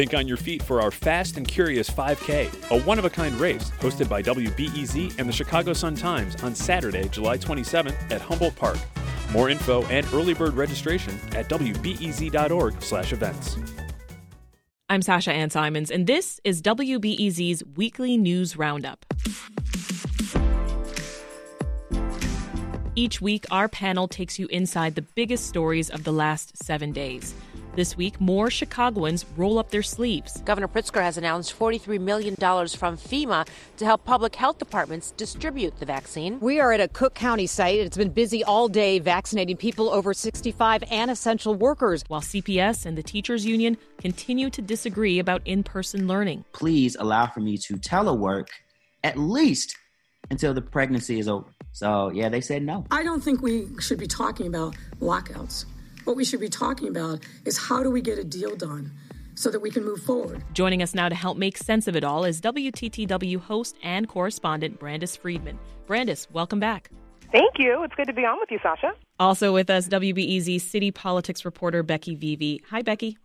Think on your feet for our Fast and Curious 5K, a one of a kind race hosted by WBEZ and the Chicago Sun Times on Saturday, July 27th at Humboldt Park. More info and early bird registration at wbez.org/events. I'm Sasha Ann Simons, and this is WBEZ's weekly news roundup. Each week, our panel takes you inside the biggest stories of the last seven days. This week, more Chicagoans roll up their sleeves. Governor Pritzker has announced $43 million from FEMA to help public health departments distribute the vaccine. We are at a Cook County site. It's been busy all day vaccinating people over 65 and essential workers. While CPS and the teachers union continue to disagree about in person learning. Please allow for me to telework at least until the pregnancy is over. So, yeah, they said no. I don't think we should be talking about lockouts. What we should be talking about is how do we get a deal done so that we can move forward. Joining us now to help make sense of it all is WTTW host and correspondent Brandis Friedman. Brandis, welcome back. Thank you. It's good to be on with you, Sasha. Also with us, WBEZ city politics reporter Becky Vevea. Hi, Becky.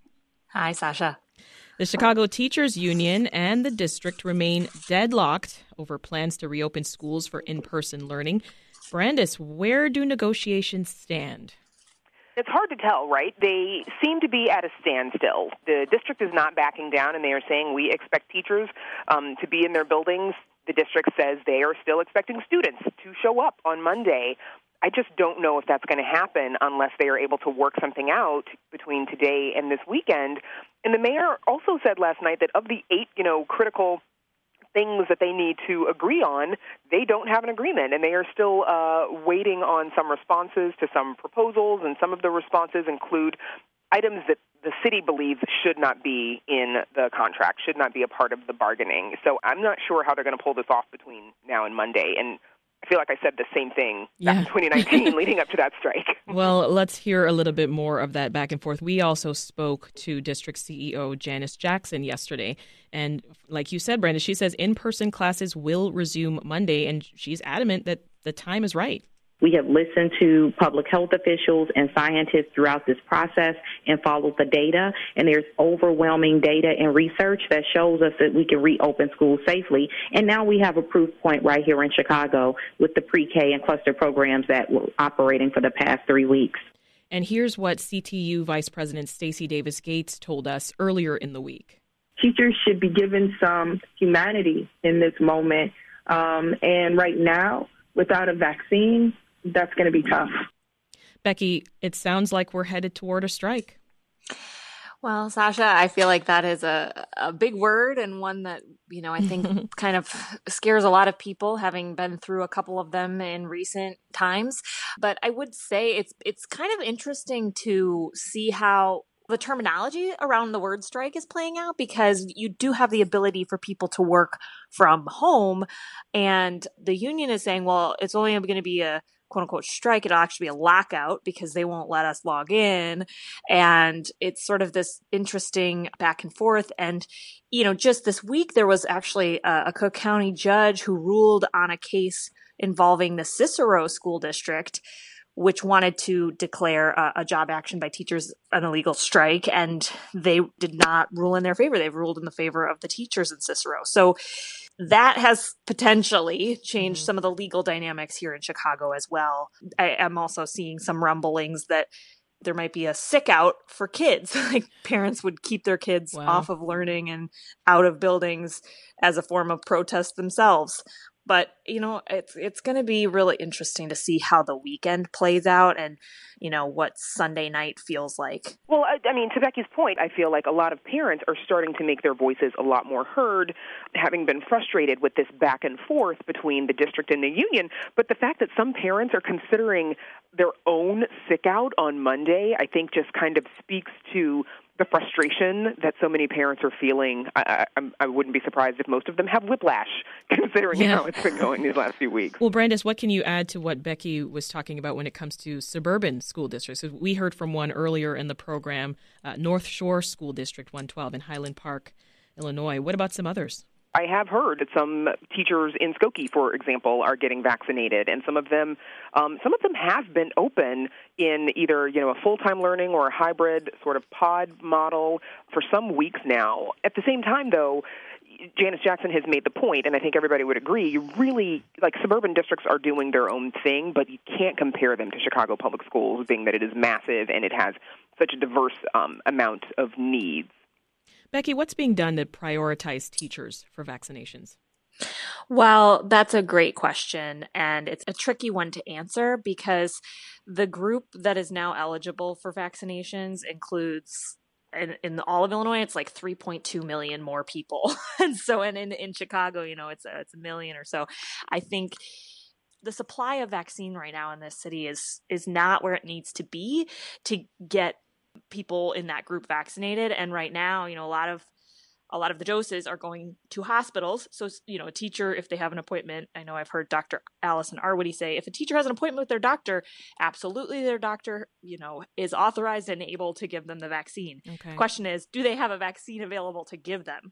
Hi, Sasha. The Chicago Teachers Union and the district remain deadlocked over plans to reopen schools for in person learning. Brandis, where do negotiations stand? It's hard to tell, right? They seem to be at a standstill. The district is not backing down, and they are saying we expect teachers um, to be in their buildings. The district says they are still expecting students to show up on Monday. I just don't know if that's going to happen unless they are able to work something out between today and this weekend. And the mayor also said last night that of the eight, you know, critical things that they need to agree on, they don't have an agreement, and they are still uh, waiting on some responses to some proposals, and some of the responses include items that the city believes should not be in the contract, should not be a part of the bargaining. So I'm not sure how they're going to pull this off between now and Monday, and I feel like I said the same thing yeah. back in 2019 leading up to that strike. well, let's hear a little bit more of that back and forth. We also spoke to district CEO Janice Jackson yesterday. And like you said, Brandis, she says in person classes will resume Monday, and she's adamant that the time is right. We have listened to public health officials and scientists throughout this process and followed the data. And there's overwhelming data and research that shows us that we can reopen schools safely. And now we have a proof point right here in Chicago with the pre-K and cluster programs that were operating for the past three weeks. And here's what CTU Vice President Stacy Davis Gates told us earlier in the week. Teachers should be given some humanity in this moment. Um, and right now, without a vaccine, that's going to be tough. Becky, it sounds like we're headed toward a strike. Well, Sasha, I feel like that is a, a big word and one that, you know, I think kind of scares a lot of people having been through a couple of them in recent times. But I would say it's it's kind of interesting to see how the terminology around the word strike is playing out because you do have the ability for people to work from home and the union is saying well it's only going to be a quote unquote strike, it'll actually be a lockout because they won't let us log in. And it's sort of this interesting back and forth. And, you know, just this week, there was actually a, a Cook County judge who ruled on a case involving the Cicero School District which wanted to declare a, a, job action by teachers an illegal strike, and they did not rule in their favor. They ruled in the favor of the teachers in Cicero. So that has potentially changed mm-hmm. some of the legal dynamics here in Chicago as well. I am also seeing some rumblings that there might be a sick out for kids. like parents would keep their kids wow. off of learning and out of buildings as a form of protest themselves. But you know, it's it's going to be really interesting to see how the weekend plays out and you know what Sunday night feels like. Well, I, I mean, to Becky's point, I feel like a lot of parents are starting to make their voices a lot more heard, having been frustrated with this back and forth between the district and the union. But the fact that some parents are considering their own sick out on Monday, I think, just kind of speaks to the frustration that so many parents are feeling. I, I, I, wouldn't be surprised if most of them have whiplash, considering yeah. how it's been going these last few weeks. Well, Brandis, what can you add to what Becky was talking about when it comes to suburban school districts? We heard from one earlier in the program, uh, North Shore School District 112 in Highland Park, Illinois. What about some others? I have heard that some teachers in Skokie, for example, are getting vaccinated, and some of them, um, some of them have been open in either you know a full-time learning or a hybrid sort of pod model for some weeks now. At the same time, though, Janice Jackson has made the point, and I think everybody would agree. You really like suburban districts are doing their own thing, but you can't compare them to Chicago Public Schools, being that it is massive and it has such a diverse um, amount of needs. Becky, what's being done to prioritize teachers for vaccinations? Well, that's a great question. And it's a tricky one to answer because the group that is now eligible for vaccinations includes in, in all of Illinois, it's like 3.2 million more people. and so, and in, in Chicago, you know, it's a, it's a million or so. I think the supply of vaccine right now in this city is is not where it needs to be to get people in that group vaccinated and right now you know a lot of a lot of the doses are going to hospitals. So, you know, a teacher, if they have an appointment, I know I've heard Dr. Allison Arwady say, if a teacher has an appointment with their doctor, absolutely their doctor, you know, is authorized and able to give them the vaccine. Okay. The question is, do they have a vaccine available to give them?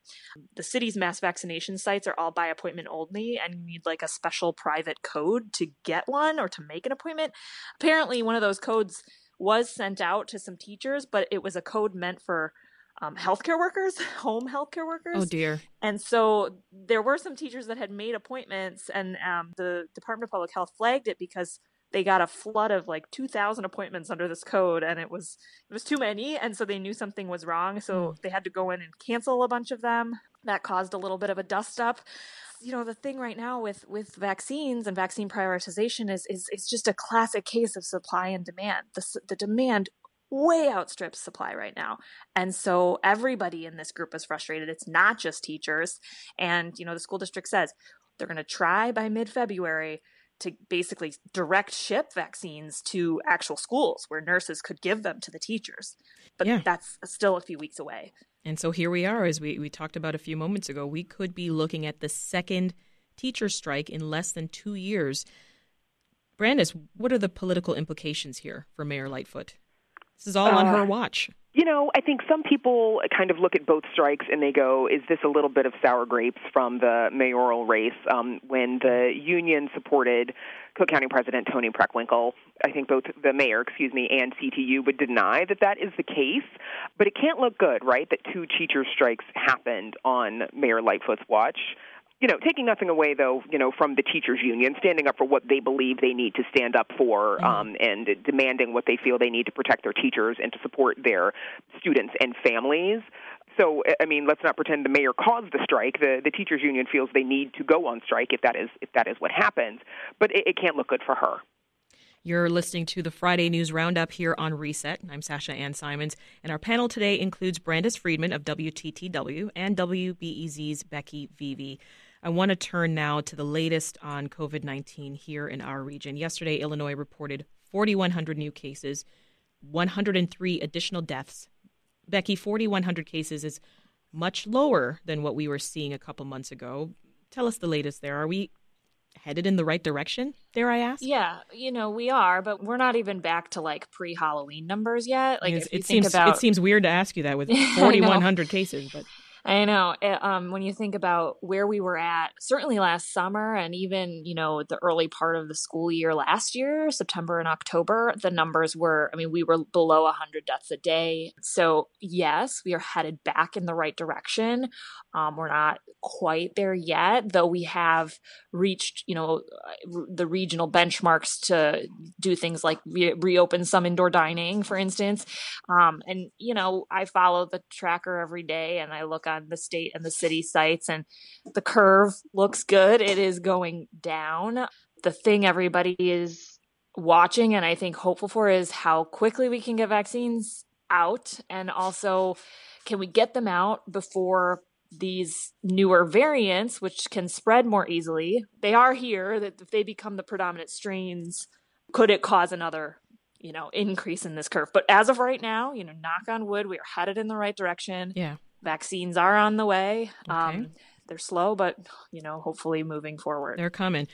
The city's mass vaccination sites are all by appointment only, and you need like a special private code to get one or to make an appointment. Apparently, one of those codes was sent out to some teachers, but it was a code meant for um, healthcare workers, home healthcare workers. Oh dear! And so there were some teachers that had made appointments, and um, the Department of Public Health flagged it because they got a flood of like 2,000 appointments under this code, and it was it was too many, and so they knew something was wrong, so mm. they had to go in and cancel a bunch of them. That caused a little bit of a dust up you know the thing right now with with vaccines and vaccine prioritization is is it's just a classic case of supply and demand the the demand way outstrips supply right now. And so everybody in this group is frustrated. It's not just teachers. And, you know, the school district says they're going to try by mid February to basically direct ship vaccines to actual schools where nurses could give them to the teachers. But yeah. that's still a few weeks away. And so here we are, as we, we talked about a few moments ago. We could be looking at the second teacher strike in less than two years. Brandis, what are the political implications here for Mayor Lightfoot? This is all on her uh, watch. You know, I think some people kind of look at both strikes and they go, is this a little bit of sour grapes from the mayoral race? Um, when the union supported Cook County President Toni Preckwinkle, I think both the mayor, excuse me, and CTU would deny that that is the case. But it can't look good, right, that two teacher strikes happened on Mayor Lightfoot's watch you know, taking nothing away though, you know, from the teachers union, standing up for what they believe they need to stand up for, mm-hmm. um, and demanding what they feel they need to protect their teachers and to support their students and families. So, I mean, let's not pretend the mayor caused the strike. The the teachers union feels they need to go on strike if that is if that is what happens, but it, it can't look good for her. You're listening to the Friday News Roundup here on Reset. I'm Sasha Ann Simons, and our panel today includes Brandis Friedman of WTTW and WBEZ's Becky Vevea. I want to turn now to the latest on COVID 19 here in our region. Yesterday, Illinois reported 4,100 new cases, 103 additional deaths. Becky, 4,100 cases is much lower than what we were seeing a couple months ago. Tell us the latest there. Are we headed in the right direction, dare I ask? Yeah, you know, we are, but we're not even back to like pre Halloween numbers yet. Like, it seems about... it seems weird to ask you that with 4,100 cases, but I know. Eh, um, when you think about where we were at, certainly last summer, and even you know the early part of the school year last year, September and October, the numbers were. I mean, we were below hundred deaths a day. So yes, we are headed back in the right direction. Um, we're not quite there yet, though we have reached, you know, the regional benchmarks to do things like re- reopen some indoor dining, for instance. Um, and you know, I follow the tracker every day, and I look on the state and the city sites, and the curve looks good. It is going down. The thing everybody is watching and I think hopeful for is how quickly we can get vaccines out, and also can we get them out before these newer variants, which can spread more easily, they are here. That if they become the predominant strains, could it cause another, you know, increase in this curve? But as of right now, you know, knock on wood, we are headed in the right direction. Yeah, vaccines are on the way. Okay. Um, they're slow, but you know, hopefully moving forward. They're coming.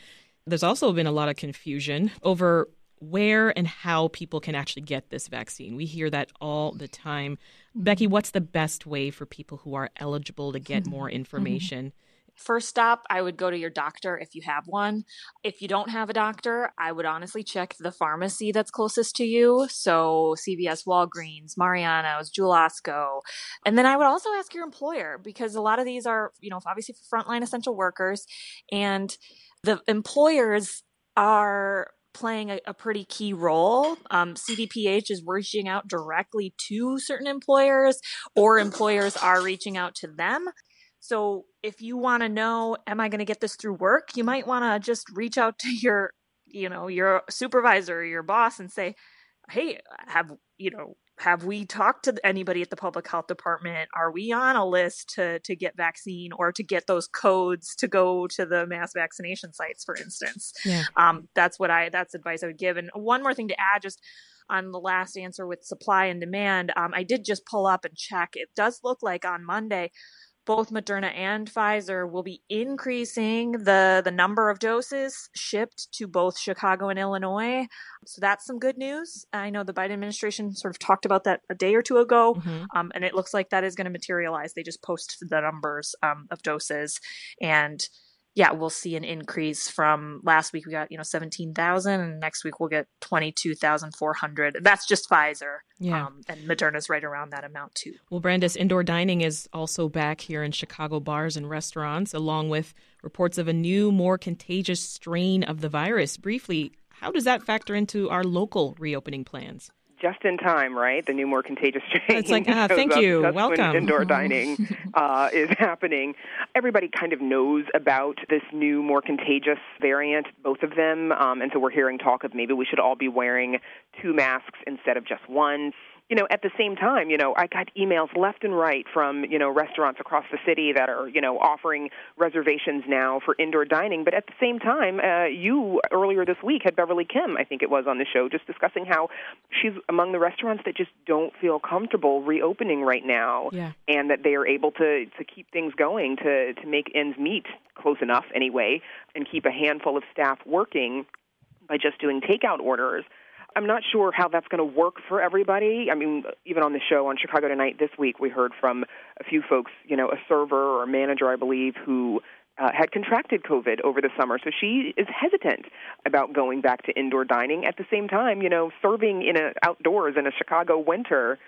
There's also been a lot of confusion over where and how people can actually get this vaccine. We hear that all the time. Becky, what's the best way for people who are eligible to get more information? First stop, I would go to your doctor if you have one. If you don't have a doctor, I would honestly check the pharmacy that's closest to you. So CVS, Walgreens, Mariano's, Jewel Osco. And then I would also ask your employer because a lot of these are, you know, obviously for frontline essential workers. And the employers are playing a, a, pretty key role. Um, CDPH is reaching out directly to certain employers, or employers are reaching out to them. So if you want to know, am I going to get this through work? You might want to just reach out to your, you know, your supervisor or your boss and say, hey, have, you know, have we talked to anybody at the public health department? Are we on a list to to get vaccine or to get those codes to go to the mass vaccination sites, for instance? Yeah. Um, that's what I that's advice I would give. And one more thing to add, just on the last answer with supply and demand, um, I did just pull up and check. It does look like on Monday both Moderna and Pfizer will be increasing the the number of doses shipped to both Chicago and Illinois. So that's some good news. I know the Biden administration sort of talked about that a day or two ago, mm-hmm. um, and it looks like that is going to materialize. They just posted the numbers um, of doses, and yeah, we'll see an increase from last week. We got you know seventeen thousand, and next week we'll get twenty two thousand four hundred. That's just Pfizer. Yeah, um, and Moderna's right around that amount too. Well, Brandis, indoor dining is also back here in Chicago bars and restaurants, along with reports of a new, more contagious strain of the virus. Briefly, how does that factor into our local reopening plans? Just in time, right? The new, more contagious strain. It's like, ah, thank you, welcome. indoor dining uh, is happening. Everybody kind of knows about this new, more contagious variant, both of them, um, and so we're hearing talk of maybe we should all be wearing two masks instead of just one you know, at the same time, you know, I got emails left and right from, you know, restaurants across the city that are, you know, offering reservations now for indoor dining. But at the same time, uh, you earlier this week had Beverly Kim, I think it was, on the show, just discussing how she's among the restaurants that just don't feel comfortable reopening right now, yeah. and that they are able to to keep things going to to make ends meet close enough anyway, and keep a handful of staff working by just doing takeout orders. I'm not sure how that's going to work for everybody. I mean, even on the show on Chicago Tonight this week, we heard from a few folks, you know, a server or a manager, I believe, who uh, had contracted COVID over the summer. So she is hesitant about going back to indoor dining. At the same time, you know, serving in a outdoors in a Chicago winter,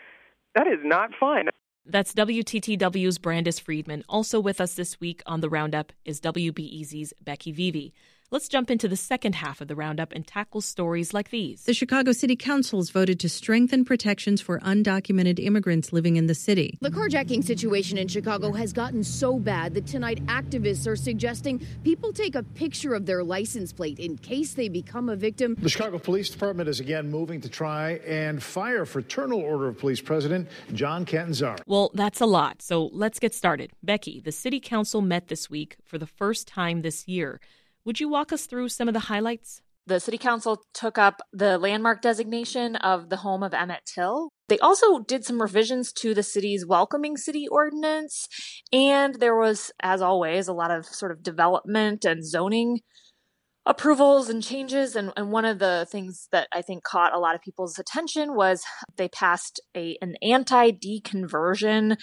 that is not fun. That's WTTW's Brandis Friedman. Also with us this week on the Roundup is WBEZ's Becky Vevea. Let's jump into the second half of the roundup and tackle stories like these. The Chicago City Council has voted to strengthen protections for undocumented immigrants living in the city. The carjacking situation in Chicago has gotten so bad that tonight activists are suggesting people take a picture of their license plate in case they become a victim. The Chicago Police Department is again moving to try and fire Fraternal Order of Police President John Catanzara. Well, that's a lot, so let's get started. Becky, the City Council met this week for the first time this year. Would you walk us through some of the highlights? The city council took up the landmark designation of the home of Emmett Till. They also did some revisions to the city's welcoming city ordinance. And there was, as always, a lot of sort of development and zoning approvals and changes. And, and one of the things that I think caught a lot of people's attention was they passed a, an anti deconversion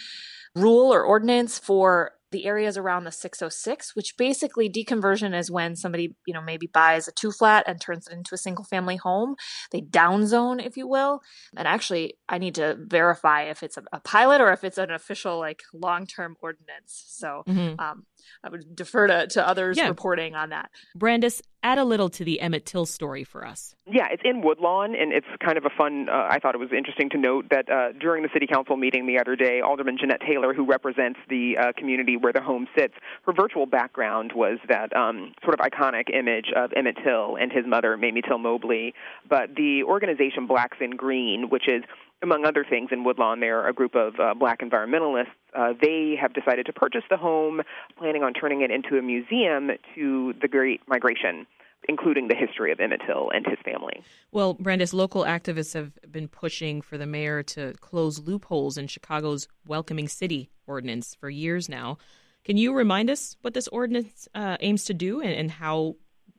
rule or ordinance for the areas around the 606 which basically deconversion is when somebody you know maybe buys a two flat and turns it into a single family home they downzone if you will and actually i need to verify if it's a, a pilot or if it's an official like long-term ordinance so mm-hmm. um, I would defer to, to others yeah. reporting on that. Brandis, add a little to the Emmett Till story for us. Yeah, it's in Woodlawn, and it's kind of a fun. Uh, I thought it was interesting to note that uh, during the city council meeting the other day, Alderman Jeanette Taylor, who represents the uh, community where the home sits, her virtual background was that um, sort of iconic image of Emmett Till and his mother, Mamie Till Mobley. But the organization Blacks in Green, which is among other things, in Woodlawn, there are a group of uh, black environmentalists. Uh, they have decided to purchase the home, planning on turning it into a museum to the Great Migration including the history of Emmett Till and his family. Well, Brandis, local activists have been pushing for the mayor to close loopholes in Chicago's Welcoming City ordinance for years now. Can you remind us what this ordinance uh, aims to do and, and how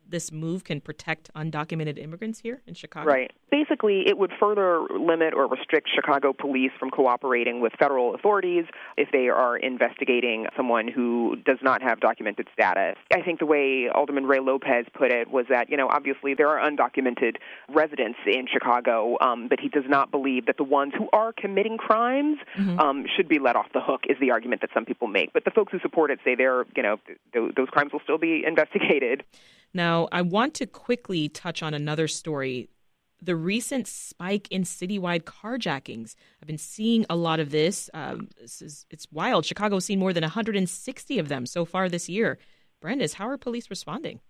this move can protect undocumented immigrants here in Chicago? Right. Basically, it would further limit or restrict Chicago police from cooperating with federal authorities if they are investigating someone who does not have documented status. I think the way Alderman Ray Lopez put it was that, you know, obviously there are undocumented residents in Chicago, um, but he does not believe that the ones who are committing crimes mm-hmm. um, should be let off the hook, is the argument that some people make. But the folks who support it say they're, you know, th- those crimes will still be investigated. Now, I want to quickly touch on another story the recent spike in citywide carjackings. I've been seeing a lot of this. Um, this is, it's wild. Chicago's seen more than 160 of them so far this year. Brandis, how are police responding?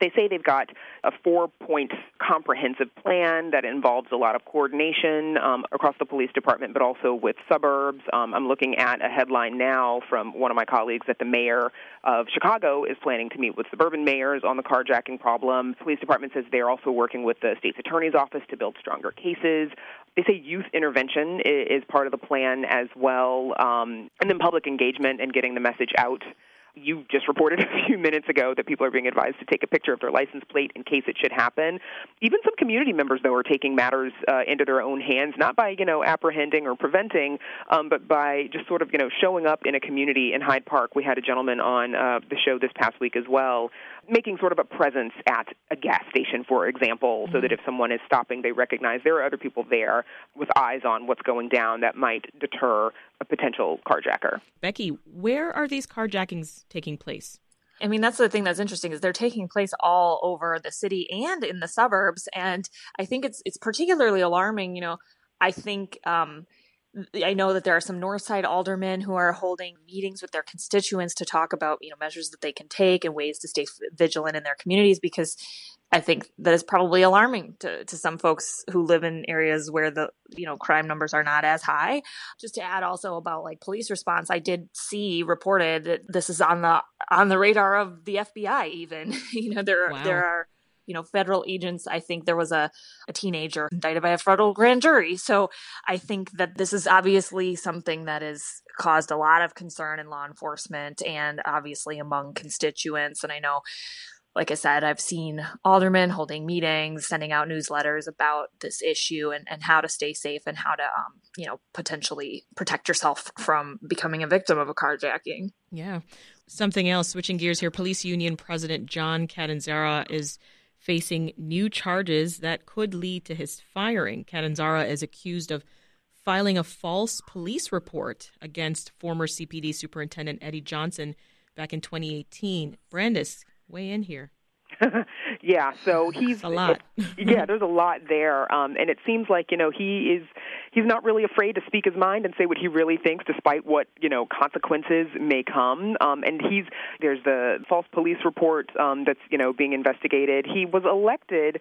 They say they've got a four point comprehensive plan that involves a lot of coordination um, across the police department, but also with suburbs. Um, I'm looking at a headline now from one of my colleagues that the mayor of Chicago is planning to meet with suburban mayors on the carjacking problem. Police department says they're also working with the state's attorney's office to build stronger cases. They say youth intervention is part of the plan as well, um, and then public engagement and getting the message out you just reported a few minutes ago that people are being advised to take a picture of their license plate in case it should happen. Even some community members, though, are taking matters uh, into their own hands, not by you know apprehending or preventing, um, but by just sort of you know showing up in a community in Hyde Park. We had a gentleman on uh, the show this past week as well making sort of a presence at a gas station, for example, mm-hmm. so that mm-hmm. if someone is stopping, they recognize there are other people there with eyes on what's going down that might deter a potential carjacker. Becky, where are these carjackings taking place? I mean, that's the thing that's interesting is they're taking place all over the city and in the suburbs, and I think it's it's particularly alarming. You know, I think um, I know that there are some Northside aldermen who are holding meetings with their constituents to talk about, you know, measures that they can take and ways to stay vigilant in their communities because I think that is probably alarming to, to some folks who live in areas where the, you know, crime numbers are not as high. Just to add also about like police response, I did see reported that this is on the on the radar of the FBI even. you know, there wow. there are you know, federal agents. I think there was a, a teenager indicted by a federal grand jury. So I think that this is obviously something that has caused a lot of concern in law enforcement and obviously among constituents. And I know like I said, I've seen aldermen holding meetings, sending out newsletters about this issue and, and how to stay safe and how to, um, you know, potentially protect yourself from becoming a victim of a carjacking. Yeah. Something else, switching gears here, police union president John Catanzara is facing new charges that could lead to his firing. Catanzara is accused of filing a false police report against former CPD Superintendent Eddie Johnson back in 2018. Brandis, weigh in here. yeah, so he's a lot. yeah, there's a lot there, um, and it seems like you know he is he's not really afraid to speak his mind and say what he really thinks, despite what you know consequences may come. Um, and he's there's the false police report um, that's you know being investigated. He was elected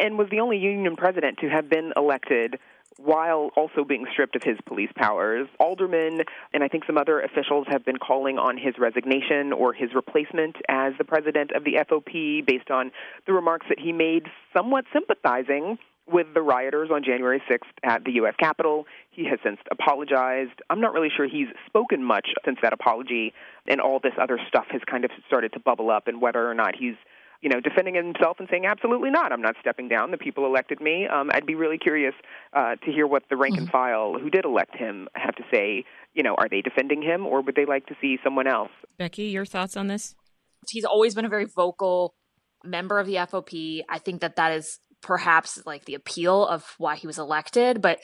and was the only union president to have been elected while also being stripped of his police powers. Aldermen and I think some other officials have been calling on his resignation or his replacement as the president of the FOP based on the remarks that he made, somewhat sympathizing with the rioters on January 6th at the U.S. Capitol. He has since apologized. I'm not really sure he's spoken much since that apology, and all this other stuff has kind of started to bubble up, and whether or not he's you know, defending himself and saying, absolutely not, I'm not stepping down. The people elected me. Um, I'd be really curious uh, to hear what the rank mm-hmm. and file who did elect him have to say. You know, are they defending him or would they like to see someone else? Becky, your thoughts on this? He's always been a very vocal member of the FOP. I think that that is perhaps like the appeal of why he was elected, but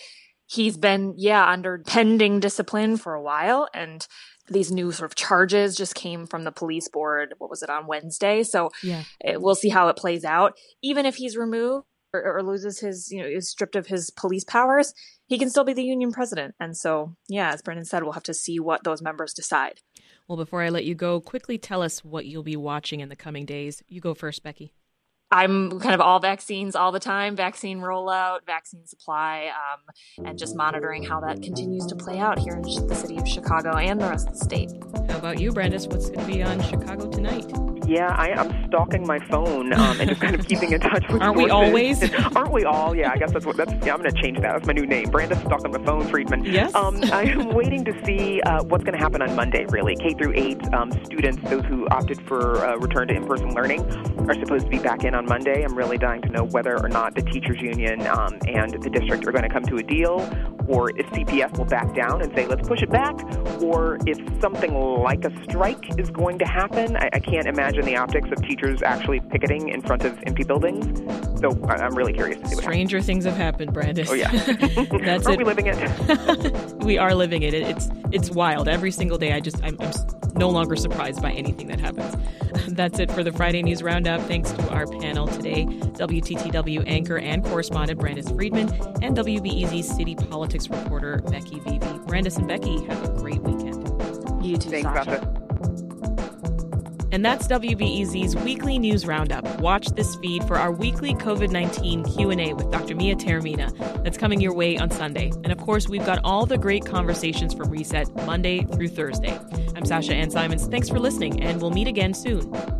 he's been, yeah, under pending discipline for a while. And these new sort of charges just came from the police board. What was it on Wednesday? So yeah. It, we'll see how it plays out. Even if he's removed or, or, loses his, you know, is stripped of his police powers, he can still be the union president. And so, yeah, as Brandis said, we'll have to see what those members decide. Well, before I let you go, quickly tell us what you'll be watching in the coming days. You go first, Becky. I'm kind of all vaccines all the time, vaccine rollout, vaccine supply, um, and just monitoring how that continues to play out here in the city of Chicago and the rest of the state. How about you, Brandis? What's going to be on Chicago tonight? Yeah, I, am stalking my phone um, and just kind of keeping in touch with. Aren't we always? Aren't we all? Yeah, I guess that's what. That's. Yeah, I'm going to change that. That's my new name. Brandis stalking the phone, Friedman. Yes. Um, I am waiting to see uh, what's going to happen on Monday. Really, K through eight um, students, those who opted for uh, return to in-person learning, are supposed to be back in on Monday. I'm really dying to know whether or not the teachers union um, and the district are going to come to a deal, or if CPS will back down and say let's push it back, or if something like a strike is going to happen. I, I can't imagine the optics of teachers actually picketing in front of empty buildings. So I, am really curious to see what Stranger happens. things have happened, Brandis. Oh yeah, that's Aren't it. we living it? we are living it. It's it's wild. Every single day, I just I'm, I'm no longer surprised by anything that happens. That's it for the Friday News Roundup. Thanks to our panel today WTTW anchor and correspondent Brandis Friedman and WBEZ city politics reporter Becky Vevea. Brandis and Becky, have a great weekend. You too, Thanks, Sasha. Sasha. And that's WBEZ's weekly news roundup. Watch this feed for our weekly COVID-19 Q&A with Dr. Mia Taormina. That's coming your way on Sunday. And of course, we've got all the great conversations from Reset Monday through Thursday. I'm Sasha Ann Simons. Thanks for listening, and we'll meet again soon.